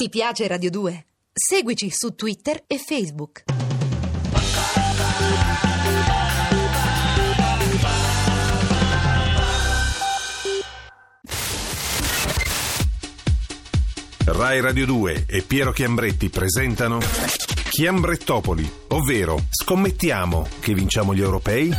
Ti piace Radio 2? Seguici su Twitter e Facebook. Rai Radio 2 e Piero Chiambretti presentano Chiambrettopoli, ovvero scommettiamo che vinciamo gli europei?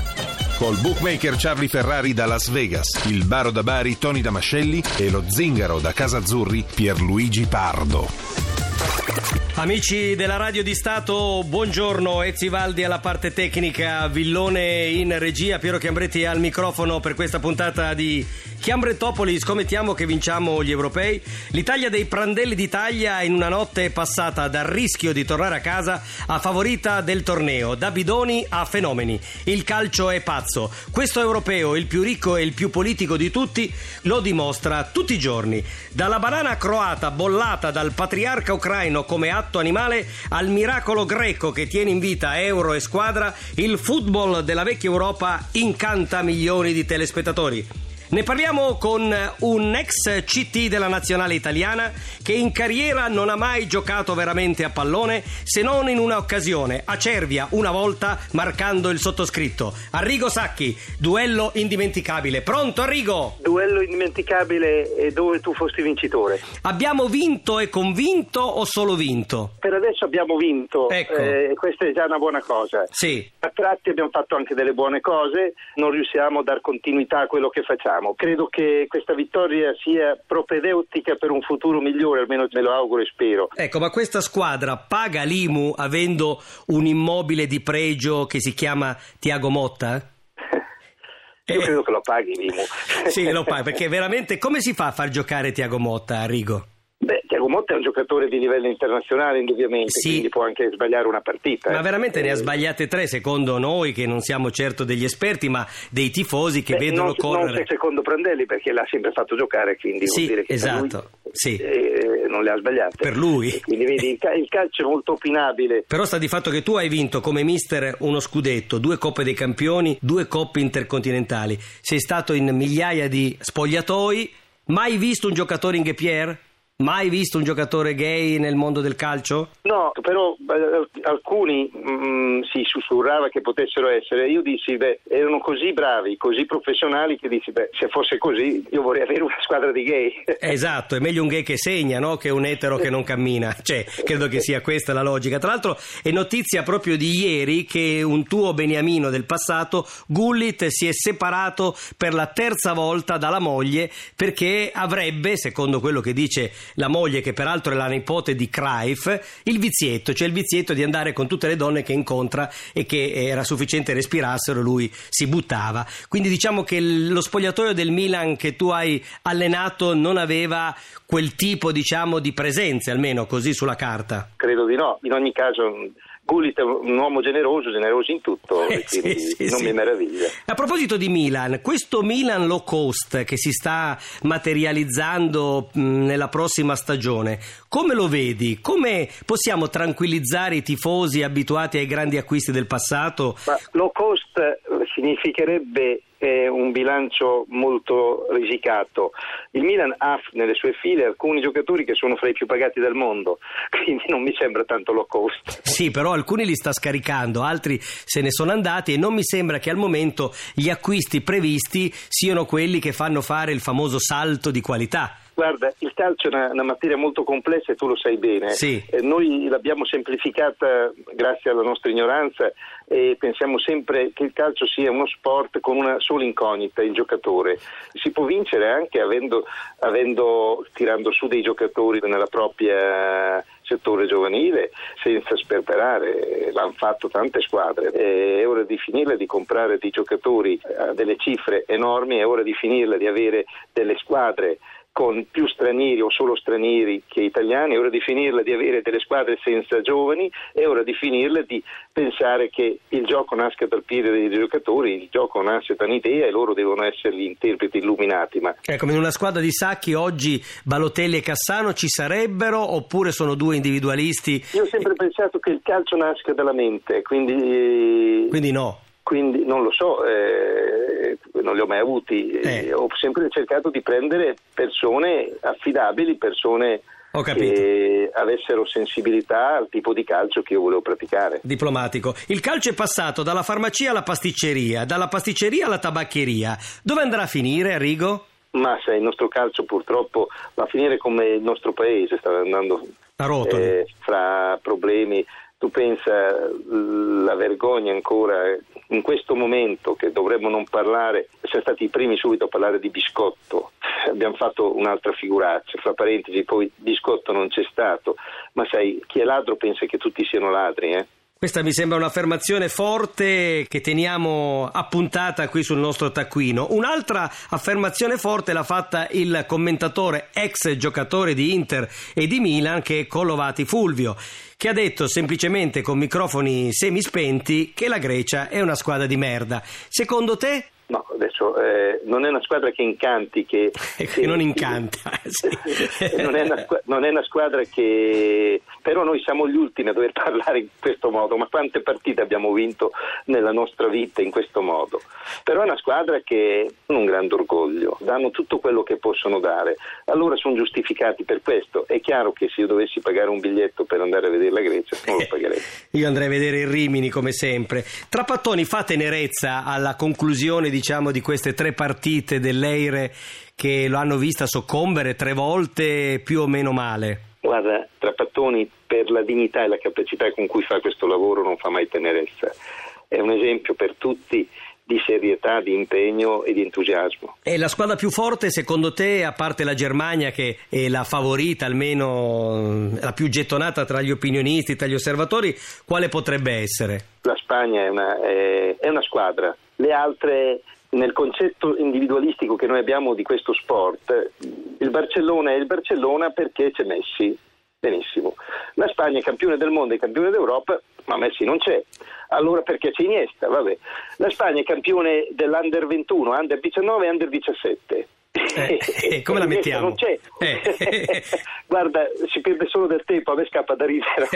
Col bookmaker Charlie Ferrari da Las Vegas, il baro da Bari Tony Damascelli e lo zingaro da Casa Azzurri Pierluigi Pardo. Amici della Radio di Stato, buongiorno. Ezivaldi alla parte tecnica, Villone in regia, Piero Chiambretti al microfono per questa puntata di Chiambrettopoli. Scommettiamo che vinciamo gli europei. L'Italia dei Prandelli d'Italia in una notte passata dal rischio di tornare a casa a favorita del torneo, da bidoni a fenomeni. Il calcio è pazzo. Questo europeo, il più ricco e il più politico di tutti, lo dimostra tutti i giorni. Dalla banana croata bollata dal patriarca ucraino come atto animale al miracolo greco che tiene in vita euro e squadra, il football della vecchia Europa incanta milioni di telespettatori. Ne parliamo con un ex CT della nazionale italiana che in carriera non ha mai giocato veramente a pallone se non in un'occasione, a Cervia, una volta marcando il sottoscritto. Arrigo Sacchi, duello indimenticabile. Pronto Arrigo? Duello indimenticabile e dove tu fosti vincitore. Abbiamo vinto e convinto o solo vinto? Per adesso abbiamo vinto, Ecco. eh, questa è già una buona cosa. Sì. A tratti abbiamo fatto anche delle buone cose, non riusciamo a dar continuità a quello che facciamo. Credo che questa vittoria sia propedeutica per un futuro migliore, almeno me lo auguro e spero. Ecco, ma questa squadra paga l'IMU avendo un immobile di pregio che si chiama Tiago Motta? Io credo che lo paghi l'IMU. Sì, lo paga, perché veramente come si fa a far giocare Tiago Motta a Rigo? Motta è un giocatore di livello internazionale, indubbiamente, Sì. quindi può anche sbagliare una partita. Ma eh. veramente ne ha Eh, sbagliate tre, secondo noi, che non siamo certo degli esperti, ma dei tifosi che Beh, vedono non, correre. non secondo Prandelli perché l'ha sempre fatto giocare, quindi Sì, vuol dire che esatto, lui, sì. eh, non le ha sbagliate. Per lui. Quindi vedi, il, ca- il calcio è molto opinabile. Però sta di fatto che tu hai vinto come mister uno scudetto, due coppe dei campioni, due coppe intercontinentali. Sei stato in migliaia di spogliatoi. Mai visto un giocatore in Pierre? Mai visto un giocatore gay nel mondo del calcio? No, però eh, alcuni mm, si sussurrava che potessero essere. Io dissi, beh, erano così bravi, così professionali che dissi, beh, se fosse così io vorrei avere una squadra di gay. Esatto, è meglio un gay che segna, no? Che un etero che non cammina. Cioè, credo che sia questa la logica. Tra l'altro è notizia proprio di ieri che un tuo beniamino del passato, Gullit, si è separato per la terza volta dalla moglie perché avrebbe, secondo quello che dice la moglie, che peraltro è la nipote di Cruyff, il vizietto, cioè il vizietto di andare con tutte le donne che incontra e che era sufficiente respirassero, lui si buttava. Quindi diciamo che lo spogliatoio del Milan che tu hai allenato non aveva quel tipo, diciamo, di presenze, almeno così sulla carta. Credo di no. In ogni caso, Gullit è un uomo generoso, generoso in tutto, Eh, quindi sì, non sì. mi meraviglia. A proposito di Milan, questo Milan low cost che si sta materializzando nella prossima stagione, come lo vedi? Come possiamo tranquillizzare i tifosi abituati ai grandi acquisti del passato? Ma low cost significherebbe eh, un bilancio molto risicato. Il Milan ha nelle sue file alcuni giocatori che sono fra i più pagati del mondo, quindi non mi sembra tanto low cost. Sì, però alcuni li sta scaricando, altri se ne sono andati e non mi sembra che al momento gli acquisti previsti siano quelli che fanno fare il famoso salto di qualità. Guarda, il calcio è una, una materia molto complessa e tu lo sai bene. Sì. Eh, noi l'abbiamo semplificata grazie alla nostra ignoranza e pensiamo sempre che il calcio sia uno sport con una sola incognita, il giocatore. Si può vincere anche avendo, avendo tirando su dei giocatori nella propria settore giovanile senza sperperare, l'hanno fatto tante squadre, è ora di finirla di comprare dei giocatori a delle cifre enormi, è ora di finirla di avere delle squadre con più stranieri o solo stranieri che italiani, è ora di finirla di avere delle squadre senza giovani, è ora di finirla di pensare che il gioco nasca dal piede dei giocatori, il gioco nasce da un'idea e loro devono essere gli interpreti illuminati. Ma Ecco, in una squadra di sacchi oggi Balotelli e Cassano ci sarebbero oppure sono due individualisti? io ho sempre pensato che il calcio nasca dalla mente, quindi, Quindi no. Quindi non lo so, eh, non li ho mai avuti, Eh. Eh, ho sempre cercato di prendere persone affidabili, persone che avessero sensibilità al tipo di calcio che io volevo praticare. Diplomatico. Il calcio è passato dalla farmacia alla pasticceria, dalla pasticceria alla tabaccheria. Dove andrà a finire, Arrigo? Ma sai, il nostro calcio purtroppo va a finire come il nostro paese, sta andando A rotoli. eh, fra problemi. Tu pensa la vergogna ancora in questo momento che dovremmo non parlare, siamo stati i primi subito a parlare di biscotto, abbiamo fatto un'altra figuraccia, fra parentesi poi biscotto non c'è stato, ma sai chi è ladro pensa che tutti siano ladri, eh? Questa mi sembra un'affermazione forte che teniamo appuntata qui sul nostro taccuino. Un'altra affermazione forte l'ha fatta il commentatore ex giocatore di Inter e di Milan che è Collovati Fulvio, che ha detto semplicemente con microfoni semispenti che la Grecia è una squadra di merda. Secondo te? No, adesso eh, non è una squadra che incanti, che, Che non incanta. sì. non, è una, non è una squadra che però noi siamo gli ultimi a dover parlare in questo modo, ma quante partite abbiamo vinto nella nostra vita in questo modo? Però è una squadra che ha un grande orgoglio, danno tutto quello che possono dare, allora sono giustificati per questo. È chiaro che se io dovessi pagare un biglietto per andare a vedere la Grecia, non lo pagherei. Io andrei a vedere il Rimini come sempre. Trapattoni fa tenerezza alla conclusione, diciamo, di queste tre partite dell'Eire che lo hanno vista soccombere tre volte più o meno male. Guarda, Trapattoni per la dignità e la capacità con cui fa questo lavoro non fa mai tenerezza. È un esempio per tutti di serietà, di impegno e di entusiasmo. E la squadra più forte, secondo te, a parte la Germania, che è la favorita, almeno la più gettonata tra gli opinionisti, tra gli osservatori, quale potrebbe essere? La Spagna è una, è- è una squadra, le altre nel concetto individualistico che noi abbiamo di questo sport, il Barcellona è il Barcellona perché c'è Messi, benissimo. La Spagna è campione del mondo e campione d'Europa, ma Messi non c'è. Allora perché c'è Iniesta? Vabbè. La Spagna è campione dell'Under 21, Under 19 e Under 17. Eh, eh, come la mettiamo? Non c'è. Eh. Guarda, si perde solo del tempo, a me scappa da ridere.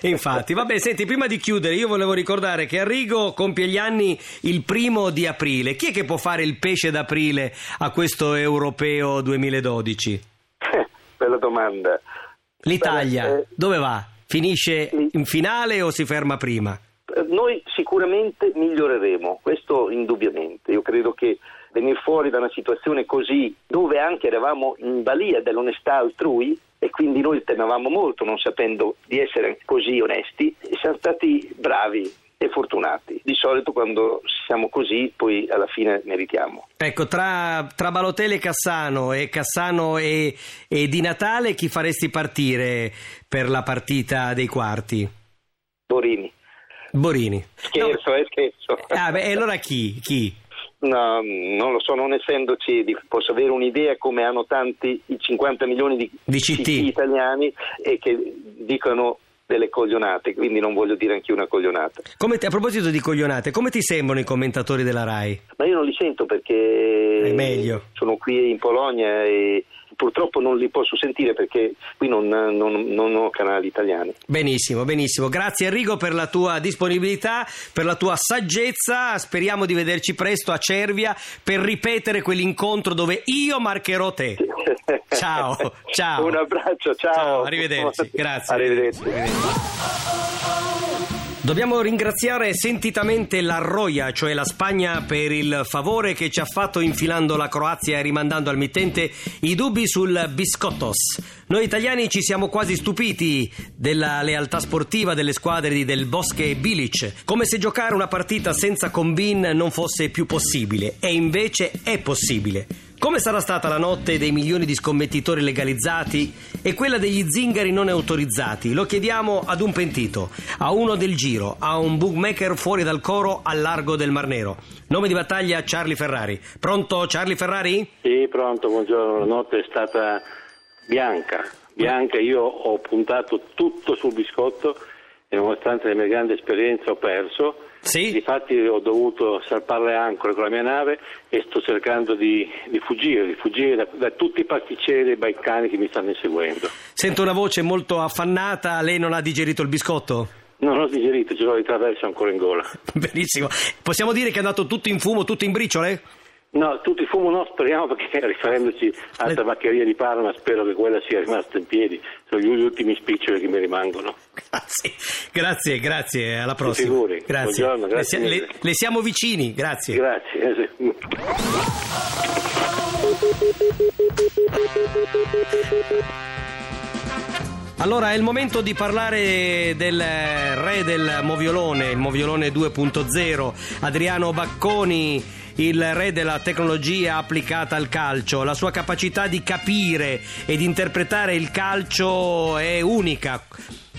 Eh, Infatti, vabbè, senti, prima di chiudere, io volevo ricordare che Arrigo compie gli anni il primo di aprile. Chi è che può fare il pesce d'aprile a questo europeo 2012? Bella domanda. L'Italia, Beh, eh, dove va? Finisce in finale o si ferma prima? Noi sicuramente miglioreremo, questo indubbiamente. Io credo che venire fuori da una situazione così, dove anche eravamo in balia dell'onestà altrui, e quindi noi temevamo molto non sapendo di essere così onesti, e siamo stati bravi e fortunati. Di solito quando siamo così poi alla fine meritiamo. Ecco, tra, tra Balotelli e Cassano e Cassano e, e Di Natale, chi faresti partire per la partita dei quarti? Borini. Borini. Scherzo, eh, scherzo. No. Ah, beh, e allora chi? Chi? No, non lo so, non essendoci, posso avere un'idea come hanno tanti, i 50 milioni di, Di CT. italiani e che dicono delle coglionate, quindi non voglio dire anche una coglionata. Come ti- a proposito di coglionate, come ti sembrano i commentatori della RAI? Ma io non li sento perché sono qui in Polonia e purtroppo non li posso sentire perché qui non, non- non ho canali italiani. Benissimo, benissimo. Grazie Enrico per la tua disponibilità, per la tua saggezza. Speriamo di vederci presto a Cervia per ripetere quell'incontro dove io marcherò te. Ciao, ciao. Un abbraccio, ciao. Ciao, arrivederci. Grazie. Arrivederci. Dobbiamo ringraziare sentitamente la Roya, cioè la Spagna, per il favore che ci ha fatto infilando la Croazia e rimandando al mittente i dubbi sul biscottos. Noi italiani ci siamo quasi stupiti della lealtà sportiva delle squadre di Del Bosque e Bilic, come se giocare una partita senza combin non fosse più possibile, e invece è possibile. Come sarà stata la notte dei milioni di scommettitori legalizzati e quella degli zingari non autorizzati? Lo chiediamo ad un pentito, a uno del giro, a un bookmaker fuori dal coro al largo del Mar Nero. Nome di battaglia Charlie Ferrari. Pronto Charlie Ferrari? Sì, pronto, buongiorno. La notte è stata bianca, bianca. Io ho puntato tutto sul biscotto e nonostante la mia grande esperienza ho perso. Sì? Difatti ho dovuto salpare le ancore con la mia nave e sto cercando di, di fuggire, di fuggire da, da tutti i pasticceri dei balcani che mi stanno inseguendo. Sento una voce molto affannata, lei non ha digerito il biscotto? Non ho digerito, ce l'ho di traverso ancora in gola. Benissimo. Possiamo dire che è andato tutto in fumo, tutto in briciole? No, tutti fumo no, speriamo perché rifarendoci alla tabaccheria di Parma spero che quella sia rimasta in piedi, sono gli ultimi spiccioli che mi rimangono. Grazie, grazie, grazie, alla prossima. figuri. Grazie. Buongiorno, grazie le, le- le siamo vicini, grazie. Grazie. eh, Allora è il momento di parlare del re del moviolone, il moviolone 2.0, Adriano Bacconi, il re della tecnologia applicata al calcio. La sua capacità di capire ed interpretare il calcio è unica.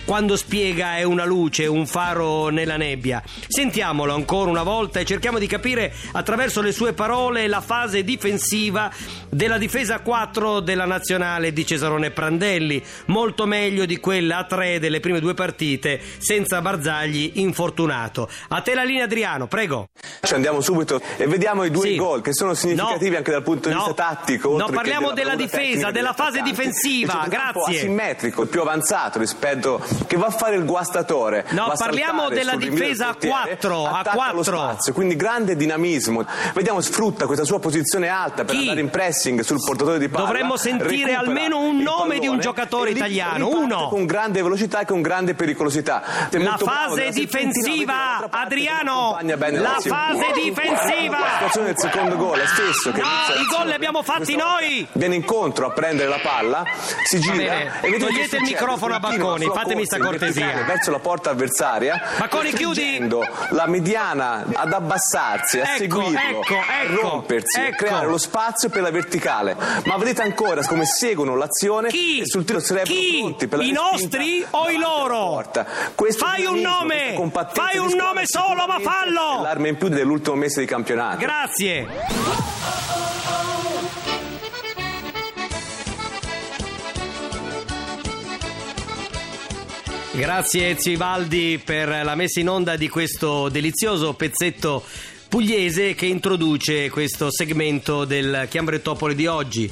Quando spiega è una luce, un faro nella nebbia. Sentiamolo ancora una volta e cerchiamo di capire attraverso le sue parole la fase difensiva della difesa a 4 della nazionale di Cesarone Prandelli, molto meglio di quella a 3 delle prime due partite senza Barzagli infortunato. A te la linea Adriano, prego. Ci andiamo subito e vediamo i due Sì. gol che sono significativi No. anche dal punto di No. vista tattico. No, parliamo della bravura difesa, della fase difensiva, Il centrocampo grazie. asimmetrico, più avanzato rispetto che va a fare il guastatore. No, parliamo della difesa a portiere, quattro, a attacca quattro. lo spazio, quindi grande dinamismo. Vediamo sfrutta questa sua posizione alta per Chi? andare in pressing sul portatore di palla. Dovremmo sentire almeno un nome di un giocatore italiano, uno. con grande velocità e con grande pericolosità. È La fase difensiva, Adriano, la fase difensiva. La situazione del secondo gol è stesso che No, i gol li abbiamo fatti noi. Viene incontro a prendere la palla, si gira e togliete il microfono a Bacconi, fatemi sta corsa in cortesia. verso la porta avversaria, Bacconi, chiudi. costringendo la mediana ad abbassarsi, a Ecco, seguirlo, ecco, a ecco, rompersi, a ecco. creare lo spazio per la verticale. Ma vedete ancora come seguono l'azione Chi? e sul tiro sarebbero Chi? pronti per la I nostri o i loro? Fai un nome, questa fai un nome solo, ma fallo! L'arma in più dell'ultimo mese di campionato. Grazie. Grazie Ezio Ivaldi per la messa in onda di questo delizioso pezzetto pugliese che introduce questo segmento del Chiambrettopoli di oggi.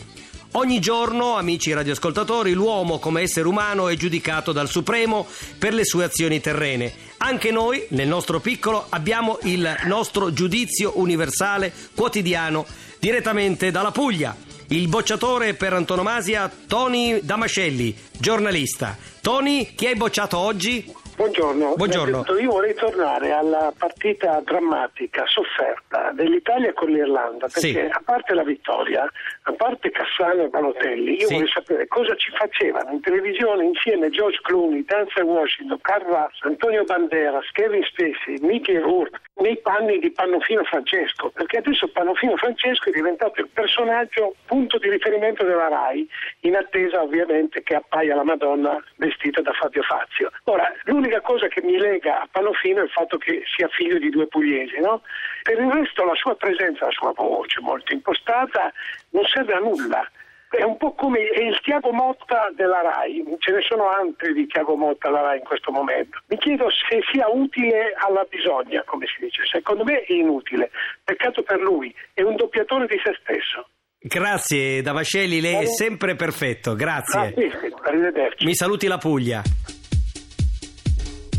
Ogni giorno, amici radioascoltatori, l'uomo come essere umano è giudicato dal Supremo per le sue azioni terrene. Anche noi, nel nostro piccolo, abbiamo il nostro giudizio universale quotidiano direttamente dalla Puglia. Il bocciatore per antonomasia Tony Damascelli, giornalista. Tony, chi hai bocciato oggi? Buongiorno. Buongiorno. Io vorrei tornare alla partita drammatica, sofferta dell'Italia con l'Irlanda, perché Sì. a parte la vittoria, a parte Cassano e Balotelli, io Sì. vorrei sapere cosa ci facevano in televisione insieme George Clooney, Denzel Washington, Carl Russ, Antonio Banderas, Kevin Spacey, Mickey Rourke, nei panni di Pannofino Francesco, perché adesso Pannofino Francesco è diventato il personaggio punto di riferimento della RAI, in attesa ovviamente che appaia la Madonna vestita da Fabio Fazio. Ora, l'unica cosa che mi lega a Pannofino è il fatto che sia figlio di due pugliesi, no? Per il resto la sua presenza, la sua voce molto impostata non serve a nulla. È un po' come è il Tiago Motta della RAI, ce ne sono altri di Tiago Motta alla RAI in questo momento. Mi chiedo se sia utile alla bisogna, come si dice. Secondo me è inutile. Peccato per lui, è un doppiatore di se stesso. Grazie Damascelli, lei è sempre perfetto, grazie. Arrivederci. Mi saluti la Puglia.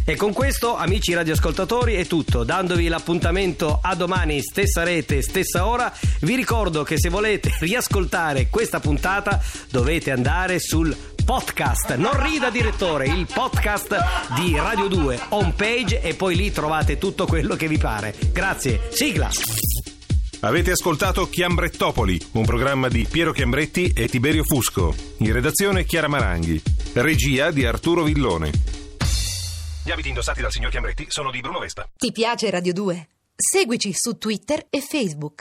E con questo, amici radioascoltatori, è tutto. Dandovi l'appuntamento a domani, stessa rete, stessa ora, vi ricordo che se volete riascoltare questa puntata dovete andare sul podcast. Non rida direttore, il podcast di Radio 2, home page e poi lì trovate tutto quello che vi pare. Grazie. Sigla. Avete ascoltato Chiambrettopoli, un programma di Piero Chiambretti e Tiberio Fusco. In redazione Chiara Maranghi. Regia di Arturo Villone. Gli abiti indossati dal signor Chiambretti sono di Bruno Vespa. Ti piace Radio 2? Seguici su Twitter e Facebook.